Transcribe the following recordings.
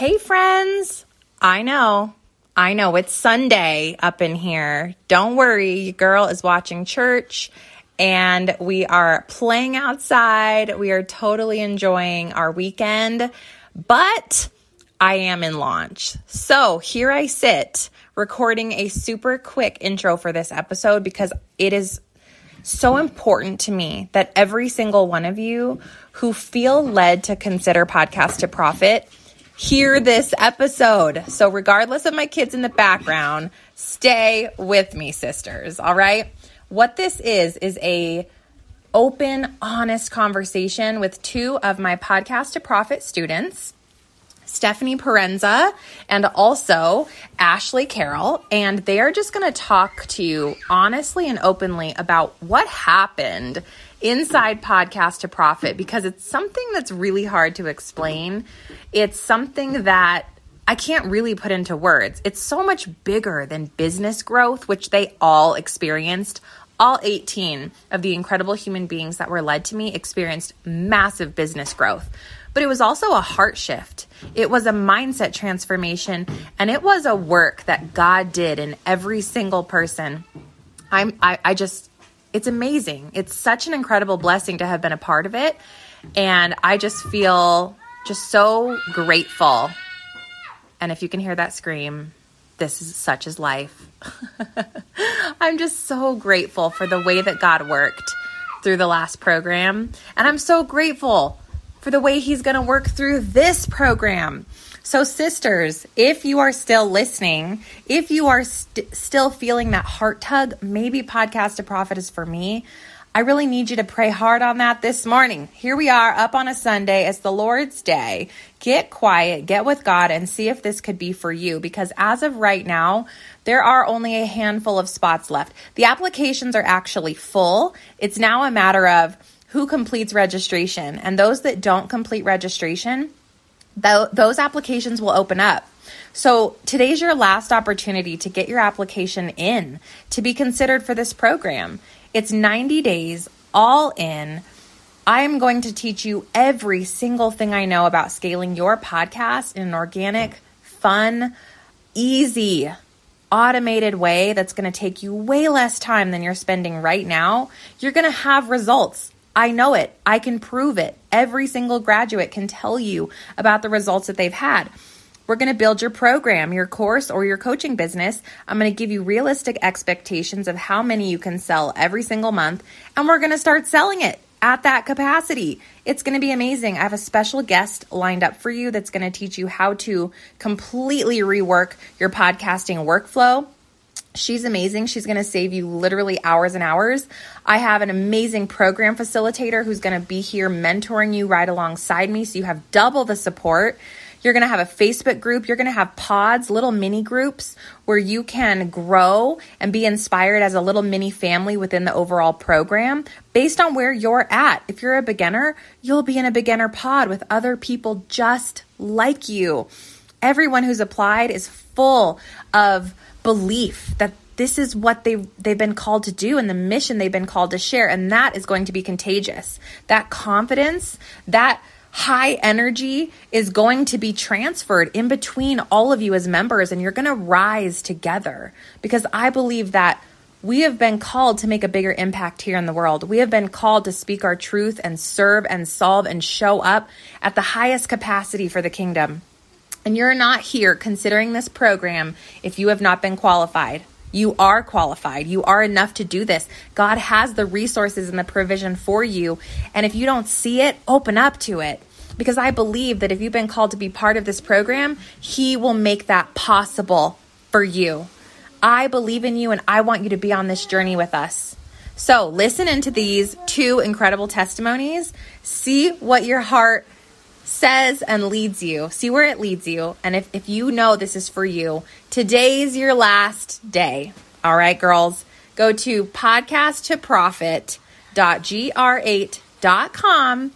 Hey, friends. I know. I know it's Sunday up in here. Don't worry, your girl is watching church and we are playing outside. We are totally enjoying our weekend, but I am in launch. So here I sit recording a super quick intro for this episode because it is so important to me that every single one of you who feel led to consider Podcast to Profit hear this episode. So, regardless of my kids in the background, stay with me, sisters. All right. What this is, is a open, honest conversation with two of my podcast to profit students. Stephanie Parenza and also Ashley Carroll. And they are just going to talk to you honestly and openly about what happened inside podcast to profit because it's something that's really hard to explain. It's something that I can't really put into words. It's so much bigger than business growth, which they all experienced. All 18 of the incredible human beings that were led to me experienced massive business growth. But it was also a heart shift. It was a mindset transformation, and it was a work that God did in every single person. I'm, I, I just, it's amazing. It's such an incredible blessing to have been a part of it. And I just feel just so grateful. And if you can hear that scream, this is such as life. I'm just so grateful for the way that God worked through the last program. And I'm so grateful for the way He's going to work through this program. So, sisters, if you are still listening, if you are st- still feeling that heart tug, maybe Podcast to Profit is for me. I really need you to pray hard on that this morning. Here we are up on a Sunday. It's the Lord's Day. Get quiet, get with God, and see if this could be for you. Because as of right now, there are only a handful of spots left. The applications are actually full. It's now a matter of who completes registration. And those that don't complete registration, th- those applications will open up. So today's your last opportunity to get your application in to be considered for this program. It's 90 days all in. I am going to teach you every single thing I know about scaling your podcast in an organic, fun, easy, automated way that's going to take you way less time than you're spending right now. You're going to have results. I know it. I can prove it. Every single graduate can tell you about the results that they've had. We're going to build your program, your course, or your coaching business. I'm going to give you realistic expectations of how many you can sell every single month, and we're going to start selling it at that capacity. It's going to be amazing. I have a special guest lined up for you that's going to teach you how to completely rework your podcasting workflow. She's amazing. She's going to save you literally hours and hours. I have an amazing program facilitator who's going to be here mentoring you right alongside me so you have double the support. You're going to have a Facebook group. You're going to have pods, little mini groups where you can grow and be inspired as a little mini family within the overall program based on where you're at. If you're a beginner, you'll be in a beginner pod with other people just like you. Everyone who's applied is full of belief that this is what they they've been called to do and the mission they've been called to share and that is going to be contagious. That confidence, that high energy is going to be transferred in between all of you as members, and you're going to rise together because I believe that we have been called to make a bigger impact here in the world. We have been called to speak our truth and serve and solve and show up at the highest capacity for the kingdom. And you're not here considering this program if you have not been qualified. You are qualified. You are enough to do this. God has the resources and the provision for you. And if you don't see it, open up to it. Because I believe that if you've been called to be part of this program, He will make that possible for you. I believe in you and I want you to be on this journey with us. So listen into these two incredible testimonies. See what your heart says and leads you. See where it leads you. And if, if you know this is for you, today's your last day. All right, girls, go to podcasttoprofit.gr8.com,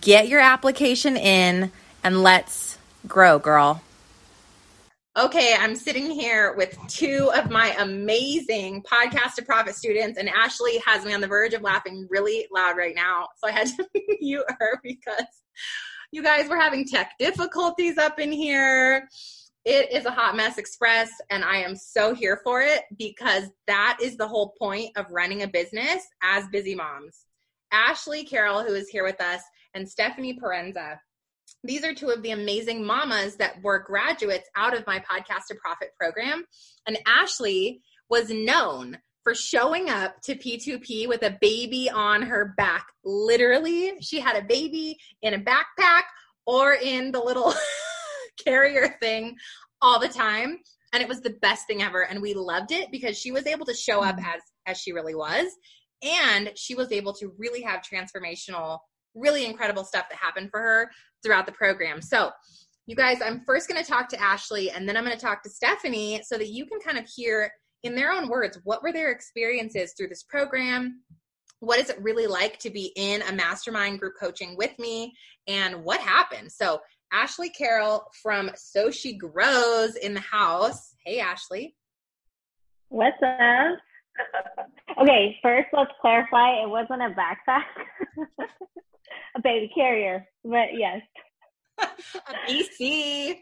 get your application in, and let's grow, girl. Okay, I'm sitting here with two of my amazing podcast to profit students, and Ashley has me on the verge of laughing really loud right now. So I had to mute her because You guys, we're having tech difficulties up in here. It is a hot mess express, and I am so here for it because that is the whole point of running a business as busy moms. Ashley Carroll, who is here with us, and Stephanie Parenza. These are two of the amazing mamas that were graduates out of my Podcast to Profit program. And Ashley was known for showing up to P2P with a baby on her back. Literally, she had a baby in a backpack or in the little carrier thing all the time. And it was the best thing ever. And we loved it because she was able to show up mm. as as she really was. And she was able to really have transformational, really incredible stuff that happened for her throughout the program. So you guys, I'm first going to talk to Ashley and then I'm going to talk to Stephanie so that you can kind of hear in their own words, what were their experiences through this program? What is it really like to be in a mastermind group coaching with me? And what happened? So, Ashley Carroll from So She Grows in the house. Hey, Ashley. What's up? okay, first let's clarify it wasn't a backpack, a baby carrier, but yes. a BC.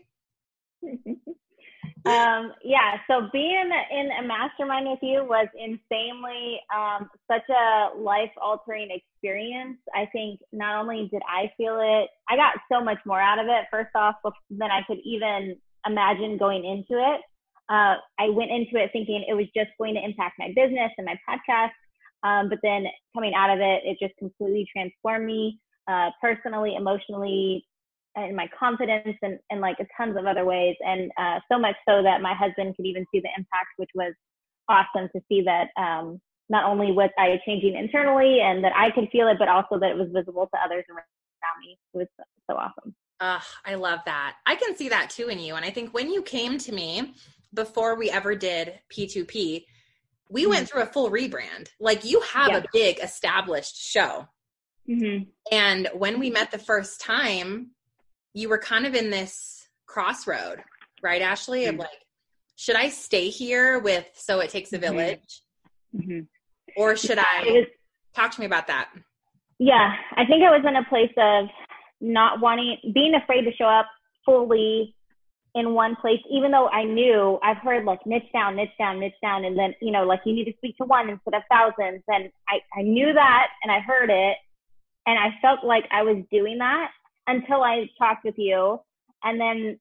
Um, yeah, so being in a mastermind with you was insanely um, such a life altering experience. I think not only did I feel it, I got so much more out of it, first off, than I could even imagine going into it. Uh, I went into it thinking it was just going to impact my business and my podcast. Um, but then coming out of it, it just completely transformed me uh, personally, emotionally, and my confidence and, and like a tons of other ways. And uh, so much so that my husband could even see the impact, which was awesome to see that um, not only was I changing internally and that I could feel it, but also that it was visible to others around me. It was so awesome. Uh, I love that. I can see that too in you. And I think when you came to me before we ever did P2P, we mm-hmm. went through a full rebrand. Like you have yeah. a big established show. Mm-hmm. And when we met the first time, you were kind of in this crossroad, right, Ashley? Mm-hmm. Of like, should I stay here with So It Takes a mm-hmm. Village? Mm-hmm. Or should I was, talk to me about that? Yeah, I think I was in a place of not wanting, being afraid to show up fully in one place, even though I knew I've heard like niche down, niche down, niche down, and then, you know, like you need to speak to one instead of thousands. And I, I knew that and I heard it and I felt like I was doing that until I talked with you. And then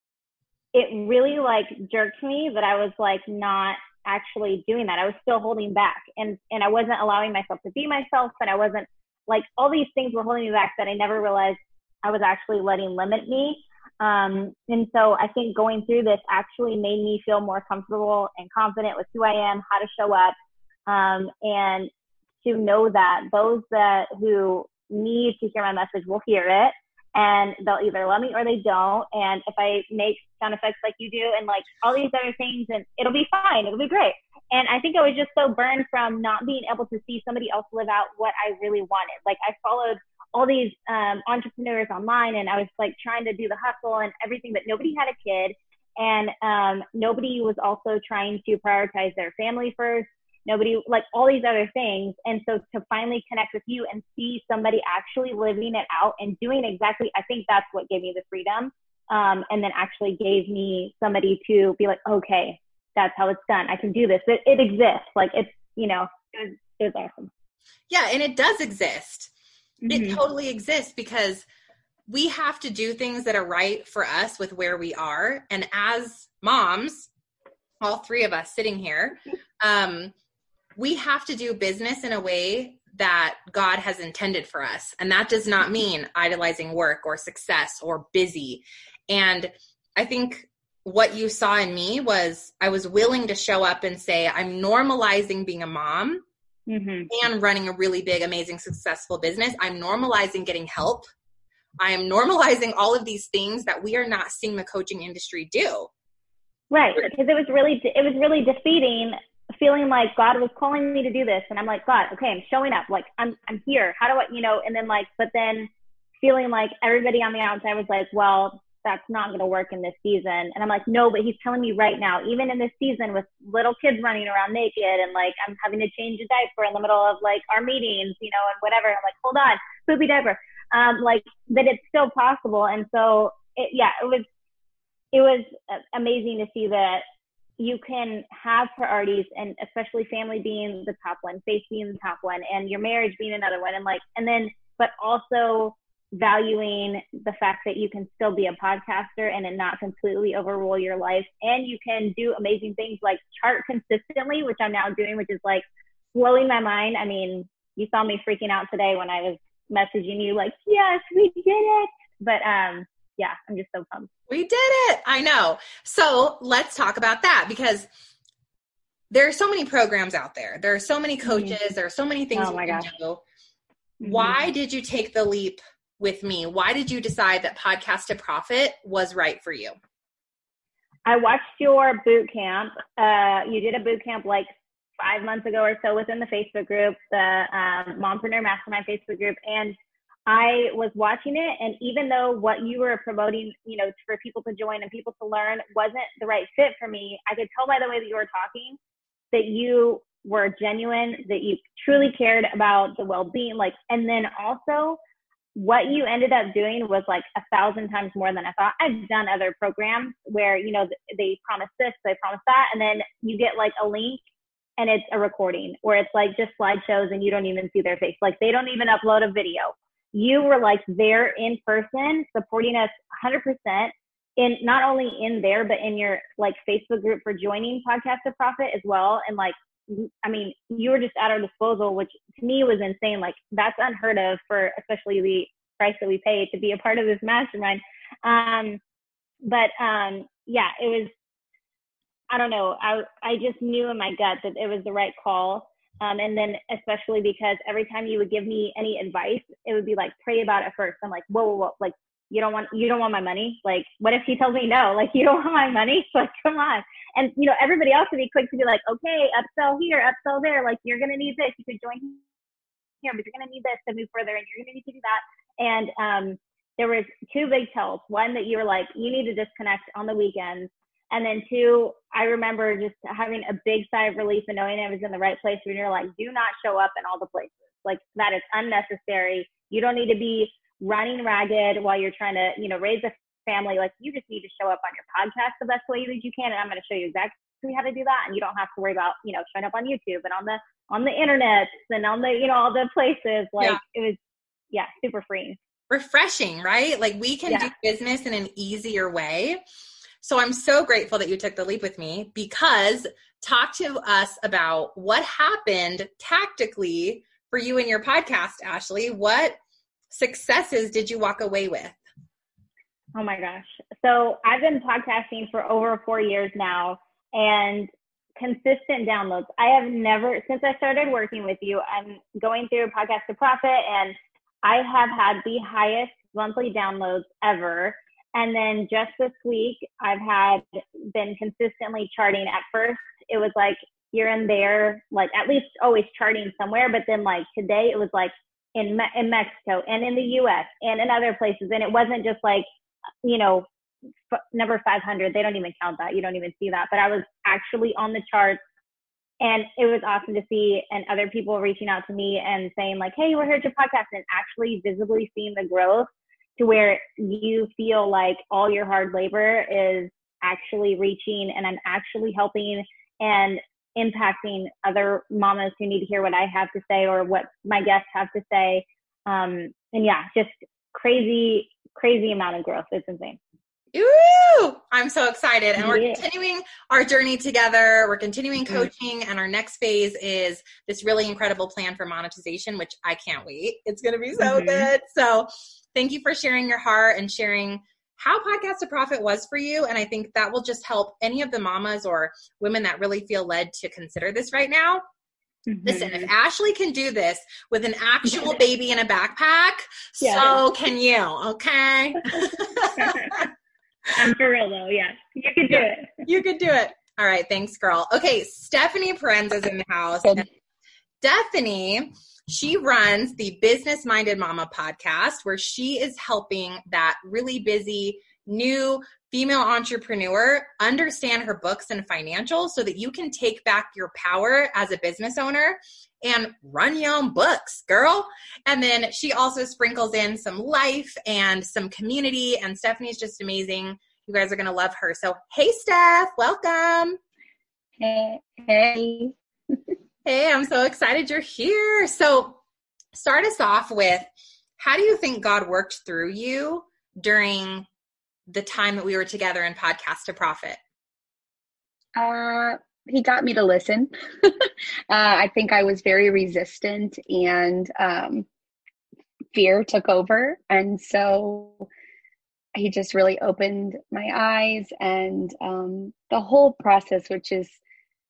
it really like jerked me that I was like not actually doing that. I was still holding back and, and I wasn't allowing myself to be myself. And I wasn't like all these things were holding me back that I never realized I was actually letting limit me. Um, and so I think going through this actually made me feel more comfortable and confident with who I am, how to show up, um, and to know that those that who need to hear my message will hear it and they'll either love me or they don't. And if I make sound effects like you do and like all these other things, and it'll be fine. It'll be great. And I think I was just so burned from not being able to see somebody else live out what I really wanted. Like I followed all these um, entrepreneurs online and I was like trying to do the hustle and everything, but nobody had a kid. And um, nobody was also trying to prioritize their family first nobody like all these other things. And so to finally connect with you and see somebody actually living it out and doing exactly i think that's what gave me the freedom um, and then actually gave me somebody to be like okay that's how it's done. I can do this. It, it exists. Like it's you know it was, it was awesome. Yeah and it does exist. Mm-hmm. it totally exists because we have to do things that are right for us with where we are. And as moms all three of us sitting here um, we have to do business in a way that God has intended for us. And that does not mean idolizing work or success or busy. And I think what you saw in me was I was willing to show up and say, I'm normalizing being a mom mm-hmm. and running a really big, amazing, successful business. I'm normalizing getting help. I am normalizing all of these things that we are not seeing the coaching industry do. Right, because it was really it was really defeating feeling like God was calling me to do this, and I'm like, God, okay, I'm showing up. Like I'm I'm here. How do I, you know? And then like, but then feeling like everybody on the outside was like, well, that's not going to work in this season. And I'm like, no, but he's telling me right now, even in this season with little kids running around naked and like I'm having to change a diaper in the middle of like our meetings, you know, and whatever. I'm like, hold on, poopy diaper. um, like that it's still possible. And so, it, yeah, it was it was amazing to see that you can have priorities and especially family being the top one, faith being the top one, and your marriage being another one, and like, and then, but also valuing the fact that you can still be a podcaster and it not completely overrule your life. And you can do amazing things like chart consistently, which I'm now doing, which is like blowing my mind. I mean, you saw me freaking out today when I was messaging you like, yes, we did it. But um, yeah, I'm just so pumped. We did it. I know. So let's talk about that because there are so many programs out there. There are so many mm-hmm. coaches. Mm-hmm. There are so many things oh you can gosh. do. Mm-hmm. Why did you take the leap with me. Why did you decide that Podcast to Profit was right for you? I watched your boot camp. Uh, you did a boot camp like five months ago or so within the Facebook group, the um, Mompreneur Mastermind Facebook group, and I was watching it. And even though what you were promoting, you know, for people to join and people to learn wasn't the right fit for me, I could tell by the way that you were talking that you were genuine, that you truly cared about the well-being, like, and then also what you ended up doing was like a thousand times more than I thought. I've done other programs where, you know, they promise this, they promise that, and then you get like a link and it's a recording or it's like just slideshows and you don't even see their face. Like they don't even upload a video. You were like there in person supporting us 100% in not only in there, but in your like Facebook group for joining Podcast to Profit as well. And like I mean, you were just at our disposal, which to me was insane. Like that's unheard of for especially the price that we pay to be a part of this mastermind. Um, but um, yeah, it was. I don't know. I I just knew in my gut that it was the right call. Um, and then especially because every time you would give me any advice, it would be like pray about it first. I'm like, whoa, whoa, whoa, like you don't want you don't want my money. Like, what if he tells me no? Like, you don't want my money? Like, come on. And you know, everybody else would be quick to be like, okay, upsell here, upsell there. Like, you're gonna need this. You could join here, but you're gonna need this to move further, and you're gonna need to do that. And um, there was two big tells. One that you were like, you need to disconnect on the weekends. And then two, I remember just having a big sigh of relief and knowing I was in the right place when you're like, do not show up in all the places. Like that is unnecessary. You don't need to be running ragged while you're trying to, you know, raise a family. Like you just need to show up on your podcast the best way that you can. And I'm going to show you exactly how to do that. And you don't have to worry about, you know, showing up on YouTube and on the, on the internet and on the, you know, all the places. Like yeah. it was, yeah, super freeing. Refreshing, right? Like we can yeah. do business in an easier way. So I'm so grateful that you took the leap with me because talk to us about what happened tactically for you and your podcast, Ashley. What successes did you walk away with? Oh my gosh. So I've been podcasting for over four years now and consistent downloads. I have never, since I started working with you, I'm going through Podcast to Profit and I have had the highest monthly downloads ever. And then just this week, I've had been consistently charting. At first, it was like here and there, like at least always charting somewhere. But then, like today, it was like in Me- in Mexico and in the U.S. and in other places. And it wasn't just like, you know, f- number 500. They don't even count that. You don't even see that. But I was actually on the charts, and it was awesome to see. And other people reaching out to me and saying like, "Hey, we're here at your podcast," and actually visibly seeing the growth to where you feel like all your hard labor is actually reaching, and I'm actually helping and impacting other mamas who need to hear what I have to say or what my guests have to say. Um, and yeah, just crazy, crazy amount of growth. It's insane. Ooh, I'm so excited. And we're yeah. continuing our journey together. We're continuing mm-hmm. coaching, and our next phase is this really incredible plan for monetization, which I can't wait. It's going to be so mm-hmm. good. So, thank you for sharing your heart and sharing how podcast to profit was for you. And i think that will just help any of the mamas or women that really feel led to consider this right now. Mm-hmm. listen if ashley can do this with an actual baby in a backpack yeah. so can you okay? I'm for real though yeah. You can do it. You can do it. All right thanks girl. Okay stephanie Parenza is in the house. Stephanie she runs the Business Minded Mama podcast, where she is helping that really busy new female entrepreneur, understand her books and financials so that you can take back your power as a business owner and run your own books, girl. And then she also sprinkles in some life and some community. And Stephanie's just amazing. You guys are going to love her. So, hey, Steph, welcome. Hey, hey. Hey, I'm so excited you're here. So, start us off with how do you think God worked through you during the time that we were together in Podcast to Profit? Uh, he got me to listen. uh, I think I was very resistant and um, fear took over. And so he just really opened my eyes and um, the whole process, which is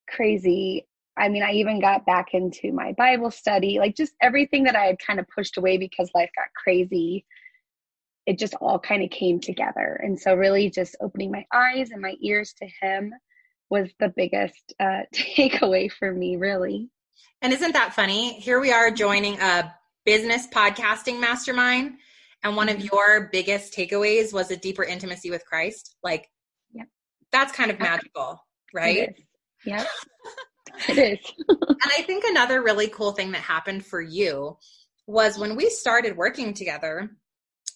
crazy. I mean, I even got back into my Bible study, like just everything that I had kind of pushed away because life got crazy. It just all kind of came together. And so, really, just opening my eyes and my ears to Him was the biggest uh, takeaway for me, really. And isn't that funny? Here we are joining a business podcasting mastermind, and one of mm-hmm. your biggest takeaways was a deeper intimacy with Christ. Like, yep. that's kind of magical, right? Yeah. it is. and I think another really cool thing that happened for you was when we started working together,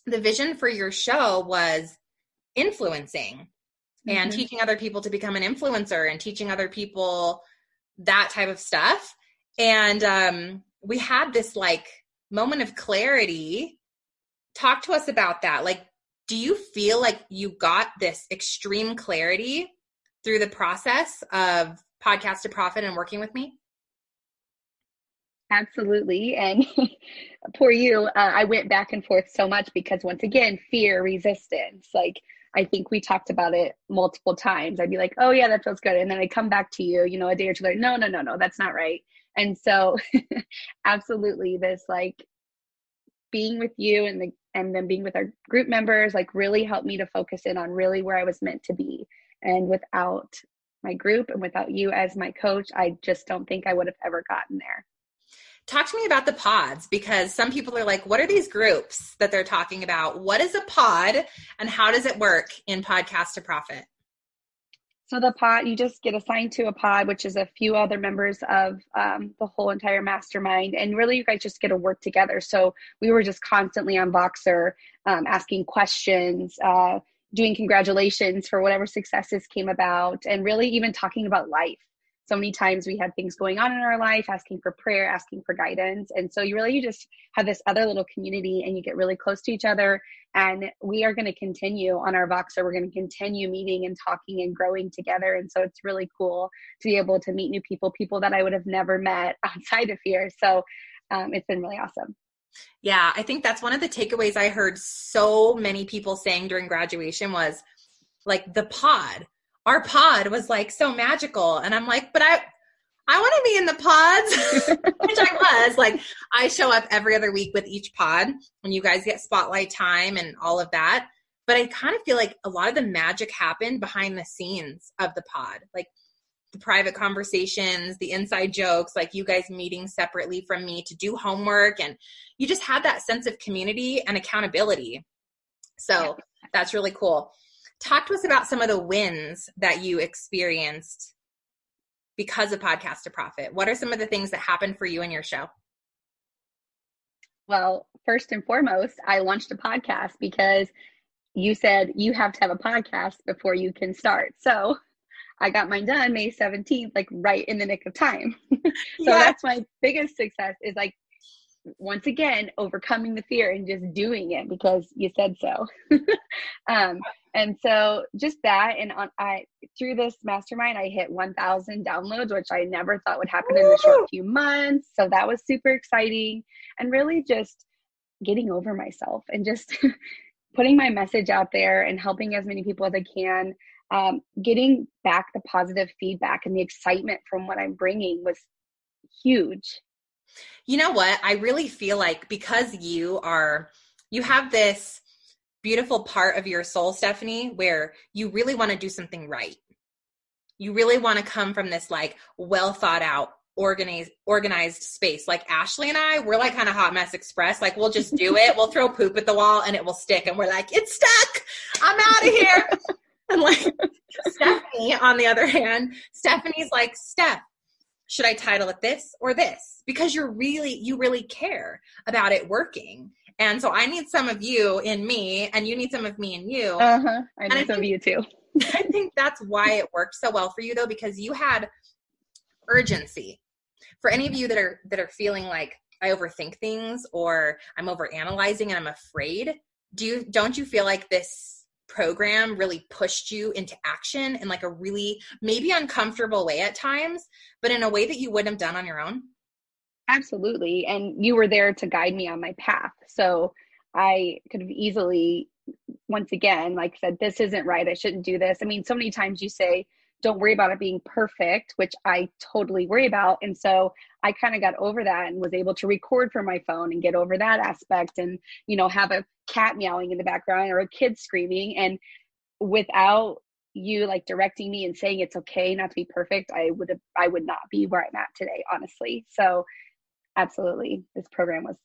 the vision for your show was influencing mm-hmm. and teaching other people to become an influencer and teaching other people that type of stuff. And um, we had this like moment of clarity. Talk to us about that. Like, do you feel like you got this extreme clarity through the process of podcast to profit and working with me? Absolutely. And poor you, uh, I went back and forth so much because, once again, fear, resistance. Like, I think we talked about it multiple times. I'd be like, oh, yeah, that feels good. And then I come back to you, you know, a day or two later, no, no, no, no, that's not right. And so, absolutely, this like being with you and the and then being with our group members like really helped me to focus in on really where I was meant to be. And without my group and without you as my coach, I just don't think I would have ever gotten there. Talk to me about the pods because some people are like, what are these groups that they're talking about? What is a pod and how does it work in Podcast to Profit? So the pod, you just get assigned to a pod, which is a few other members of um, the whole entire mastermind, and really you guys just get to work together. So we were just constantly on Voxer, um, asking questions, uh, doing congratulations for whatever successes came about and really even talking about life. So many times we had things going on in our life asking for prayer asking for guidance. And so you really you just have this other little community and you get really close to each other. And we are going to continue on our voxer we're going to continue meeting and talking and growing together. And so it's really cool to be able to meet new people people that i would have never met outside of here. So um, it's been really awesome yeah, I think that's one of the takeaways I heard so many people saying during graduation was like the pod. Our pod was like so magical. And I'm like, but I I want to be in the pods, which I was. Like I show up every other week with each pod and you guys get spotlight time and all of that. But I kind of feel like a lot of the magic happened behind the scenes of the pod. Like the private conversations, the inside jokes, like you guys meeting separately from me to do homework. And you just had that sense of community and accountability. So that's really cool. Talk to us about some of the wins that you experienced because of Podcast to Profit. What are some of the things that happened for you in your show? Well, first and foremost, I launched a podcast because you said you have to have a podcast before you can start. So I got mine done May 17th, like right in the nick of time. so yeah. that's my biggest success is like once again overcoming the fear and just doing it because you said so. um, and so just that and on I through this mastermind I hit 1000 downloads which I never thought would happen Woo! in a short few months. So that was super exciting and really just getting over myself and just putting my message out there and helping as many people as I can um, getting back the positive feedback and the excitement from what I'm bringing was huge. You know what? I really feel like because you are, you have this beautiful part of your soul, Stephanie, where you really want to do something right. You really want to come from this like well thought out organized organized space. Like Ashley and I, we're like kind of hot mess express. Like we'll just do it. We'll throw poop at the wall and it will stick. And we're like, it's stuck. I'm out of here. and like Stephanie, on the other hand, Stephanie's like, Steph, should I title it this or this? Because you're really, you really care about it working. And so I need some of you in me, and you need some of me in you. Uh huh. I need I some think, of you too. I think that's why it worked so well for you, though, because you had urgency. For any of you that are that are feeling like I overthink things or I'm over analyzing and I'm afraid, do you don't you feel like this program really pushed you into action in like a really maybe uncomfortable way at times, but in a way that you wouldn't have done on your own? Absolutely. And you were there to guide me on my path. So I could have easily, once again, like said, this isn't right. I shouldn't do this. I mean, so many times you say, don't worry about it being perfect, which I totally worry about. And so I kind of got over that and was able to record from my phone and get over that aspect and, you know, have a cat meowing in the background or a kid screaming. And without you like directing me and saying it's okay not to be perfect, I would have, I would not be where I'm at today, honestly. So absolutely, this program was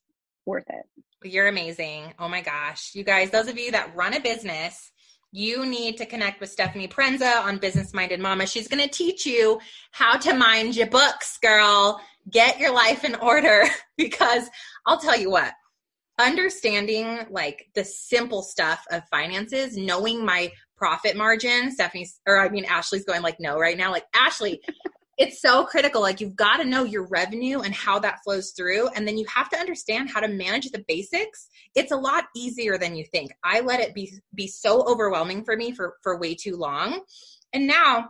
worth it. You're amazing. Oh my gosh. You guys, those of you that run a business, you need to connect with Stephanie Parenza on Business Minded Mama. She's going to teach you how to mind your books, girl. Get your life in order because I'll tell you what, understanding like the simple stuff of finances, knowing my profit margin, Stephanie's, or I mean, Ashley's going like, no, right now. Like, Ashley, it's so critical. Like you've got to know your revenue and how that flows through. And then you have to understand how to manage the basics. It's a lot easier than you think. I let it be be so overwhelming for me for, for way too long. And now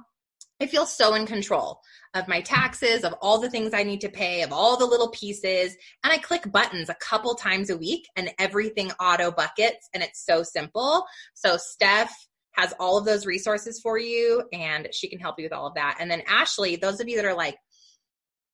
I feel so in control of my taxes, of all the things I need to pay, of all the little pieces. And I click buttons a couple times a week and everything auto buckets. And it's so simple. So, Steph, has all of those resources for you and she can help you with all of that. And then Ashley, those of you that are like,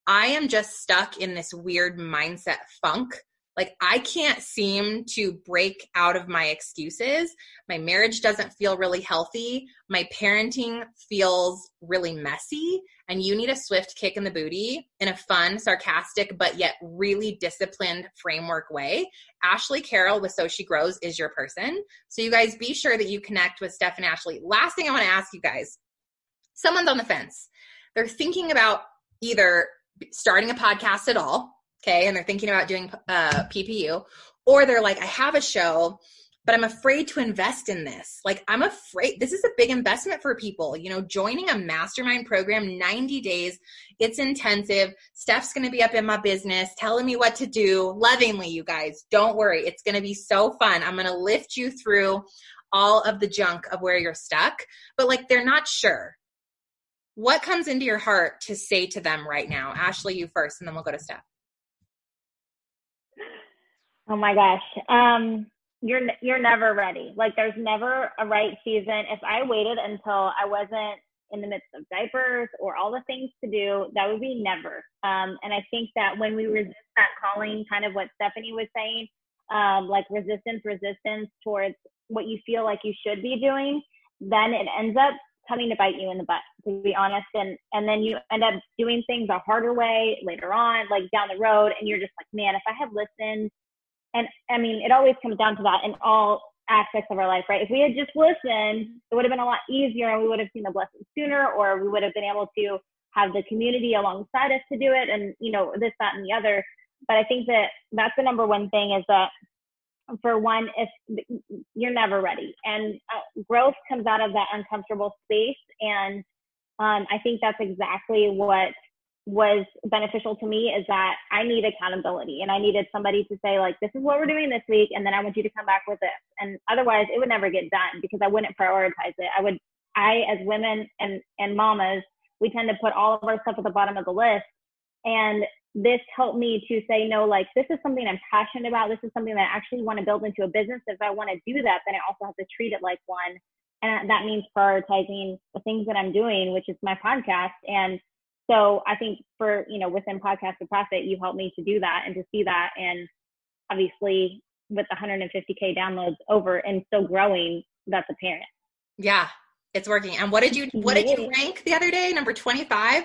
I am just stuck in this weird mindset funk. Like, I can't seem to break out of my excuses. My marriage doesn't feel really healthy. My parenting feels really messy and you need a swift kick in the booty in a fun, sarcastic, but yet really disciplined framework way, Ashley Carroll with So She Grows is your person. So you guys be sure that you connect with Steph and Ashley. Last thing I want to ask you guys someone's on the fence. They're thinking about either starting a podcast at all, okay, and they're thinking about doing uh, PPU, or they're like, I have a show but I'm afraid to invest in this. Like, I'm afraid this is a big investment for people. You know, joining a mastermind program, 90 days, it's intensive. Steph's going to be up in my business, telling me what to do lovingly, you guys. Don't worry. It's going to be so fun. I'm going to lift you through all of the junk of where you're stuck, but like, they're not sure. What comes into your heart to say to them right now? Ashley, you first, and then we'll go to Steph. Oh my gosh. Um, you're you're never ready. Like there's never a right season. If I waited until I wasn't in the midst of diapers or all the things to do, that would be never. Um, and I think that when we resist that calling, kind of what Stephanie was saying, um, like resistance, resistance towards what you feel like you should be doing, then it ends up coming to bite you in the butt, to be honest. And and then you end up doing things a harder way later on, like down the road, and you're just like, man, if I had listened and I mean, it always comes down to that in all aspects of our life, right? If we had just listened, it would have been a lot easier and we would have seen the blessing sooner, or we would have been able to have the community alongside us to do it and, you know, this, that, and the other. But I think that that's the number one thing is that for one, if you're never ready and uh, growth comes out of that uncomfortable space. And um, I think that's exactly what was beneficial to me is that I need accountability and I needed somebody to say like this is what we're doing this week and then I want you to come back with this. And otherwise it would never get done because I wouldn't prioritize it. I would I as women and and mamas we tend to put all of our stuff at the bottom of the list and this helped me to say no like this is something I'm passionate about. This is something that I actually want to build into a business. If I want to do that then I also have to treat it like one. And that means prioritizing the things that I'm doing which is my podcast and so I think for, you know, within Podcast to Profit, you helped me to do that and to see that. And obviously with 150K downloads over and still growing, that's apparent. Yeah, it's working. And what did you, what did you rank the other day? Number 25?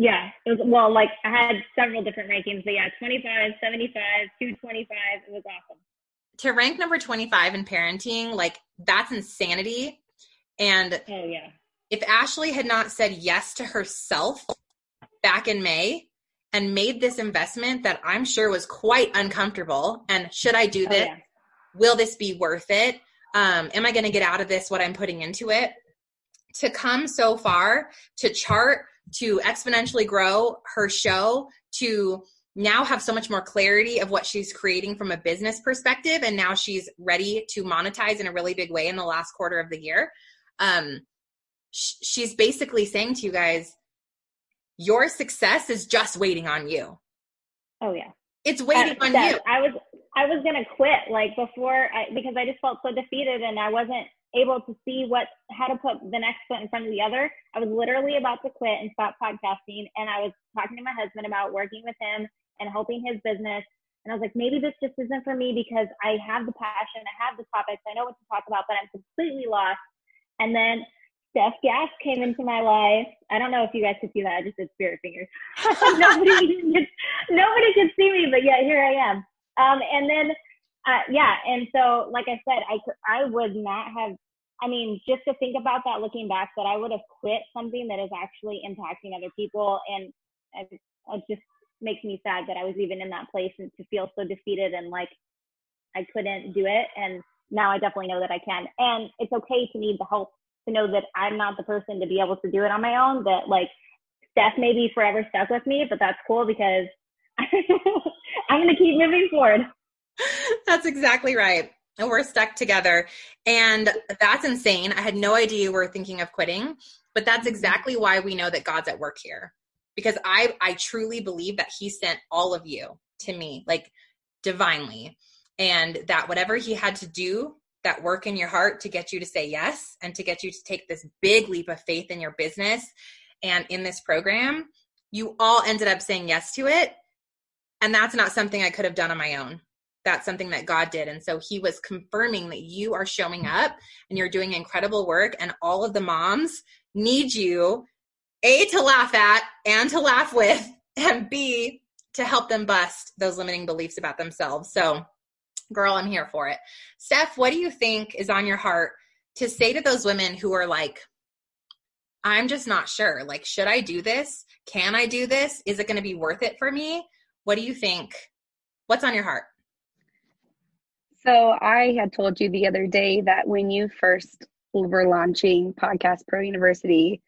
Yeah, it was well, like I had several different rankings, but yeah, 25, 75, 225. It was awesome. To rank number 25 in parenting, like that's insanity. And oh yeah. If Ashley had not said yes to herself back in May and made this investment that I'm sure was quite uncomfortable, and should I do this? Oh, yeah. Will this be worth it? Um, am I going to get out of this what I'm putting into it? To come so far, to chart to exponentially grow her show to now have so much more clarity of what she's creating from a business perspective and now she's ready to monetize in a really big way in the last quarter of the year um, sh- she's basically saying to you guys your success is just waiting on you oh yeah it's uh, waiting on you i was i was gonna quit like before I, because i just felt so defeated and i wasn't able to see what how to put the next foot in front of the other. I was literally about to quit and stop podcasting, and I was talking to my husband about working with him and helping his business. And I was like, maybe this just isn't for me because I have the passion, I have the topics, I know what to talk about, but I'm completely lost. And then Steph Gass came into my life. I don't know if you guys could see that. I just did spirit fingers. nobody, could, nobody could see me, but yet here I am. Um, and then uh, yeah, and so like I said, I I would not have. I mean, just to think about that, looking back, that I would have quit something that is actually impacting other people, and it, it just makes me sad that I was even in that place and to feel so defeated and like I couldn't do it. And now I definitely know that I can. And it's okay to need the help to know that I'm not the person to be able to do it on my own. That like Steph may be forever stuck with me, but that's cool because I'm gonna keep moving forward. That's exactly right. And we're stuck together. And that's insane. I had no idea you were thinking of quitting, but that's mm-hmm. exactly why we know that God's at work here. Because I I truly believe that he sent all of you to me, like divinely. And that whatever he had to do, that work in your heart to get you to say yes and to get you to take this big leap of faith in your business and in this program, you all ended up saying yes to it. And that's not something I could have done on my own that's something that God did. And so he was confirming that you are showing up and you're doing incredible work. And all of the moms need you, A, to laugh at and to laugh with, and B, to help them bust those limiting beliefs about themselves. So, girl, I'm here for it. Steph, what do you think is on your heart to say to those women who are like, I'm just not sure. Like, should I do this? Can I do this? Is it going to be worth it for me? What do you think? What's on your heart? So I had told you the other day that when you first were launching Podcast Pro University,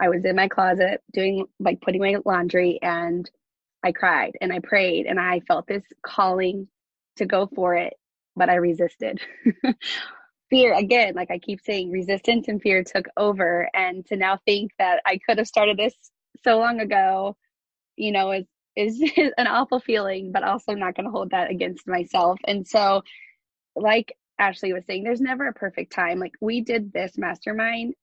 I was in my closet doing like putting my laundry and I cried and I prayed and I felt this calling to go for it, but I resisted. fear again, like I keep saying, resistance and fear took over. And to now think that I could have started this so long ago, you know, is is an awful feeling, but also I'm not going to hold that against myself. And so like Ashley was saying, there's never a perfect time. Like we did this mastermind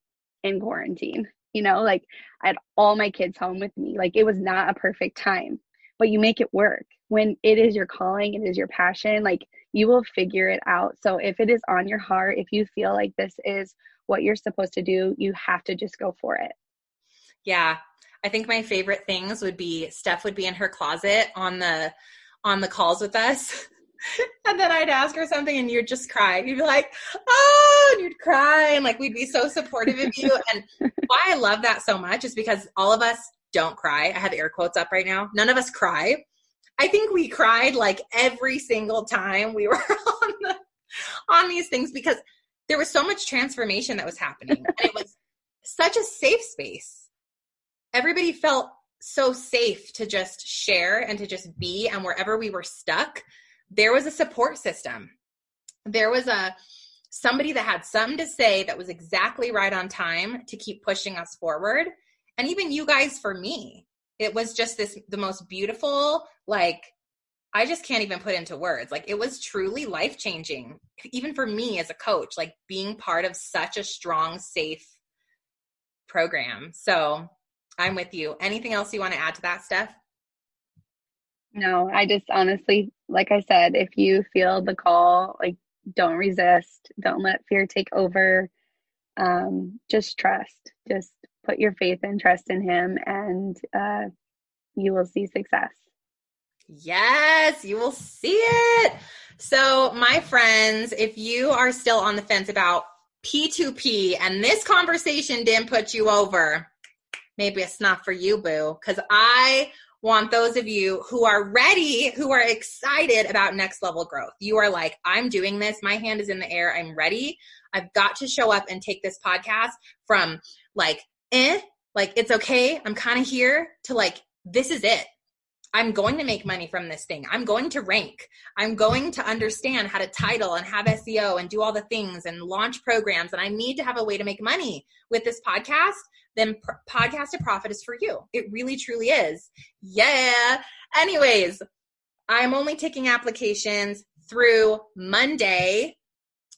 in quarantine, you know, like I had all my kids home with me. Like it was not a perfect time, but you make it work. When it is your calling, it is your passion, like you will figure it out. So if it is on your heart, if you feel like this is what you're supposed to do, you have to just go for it. Yeah. I think my favorite things would be Steph would be in her closet on the on the calls with us and then I'd ask her something and you'd just cry. You'd be like, oh, and you'd cry. And like, we'd be so supportive of you. And why I love that so much is because all of us don't cry. I have air quotes up right now. None of us cry. I think we cried like every single time we were on the, on these things because there was so much transformation that was happening. and it was such a safe space. Everybody felt so safe to just share and to just be. And wherever we were stuck, there was a support system. There was a somebody that had something to say that was exactly right on time to keep pushing us forward. And even you guys for me, it was just this the most beautiful like I just can't even put into words. Like it was truly life changing, even for me as a coach, like being part of such a strong, safe program. So I'm with you. Anything else you want to add to that, Steph? No, I just honestly, like I said, if you feel the call, like don't resist, don't let fear take over. Um, just trust, just put your faith and trust in Him, and uh, you will see success. Yes, you will see it. So, my friends, if you are still on the fence about P2P and this conversation didn't put you over, maybe it's not for you, boo. Because I want those of you who are ready, who are excited about next level growth. You are like, I'm doing this. My hand is in the air. I'm ready. I've got to show up and take this podcast from like, eh, like it's okay. I'm kind of here to like, this is it. I'm going to make money from this thing. I'm going to rank. I'm going to understand how to title and have SEO and do all the things and launch programs. And I need to have a way to make money with this podcast. Then Podcast to Profit is for you. It really, truly is. Yeah. Anyways, I'm only taking applications through Monday.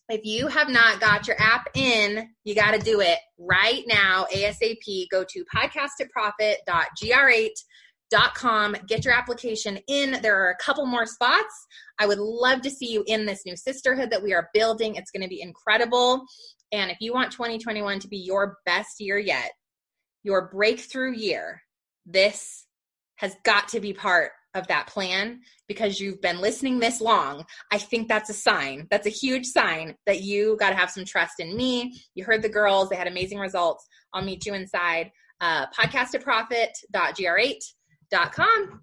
If you have not got your app in, you got to do it right now, ASAP. Go to podcasttoprofit.gr8 com. Get your application in. There are a couple more spots. I would love to see you in this new sisterhood that we are building. It's going to be incredible. And if you want 2021 to be your best year yet, your breakthrough year, this has got to be part of that plan because you've been listening this long. I think that's a sign. That's a huge sign that you got to have some trust in me. You heard the girls, they had amazing results. I'll meet you inside uh, podcast8 com.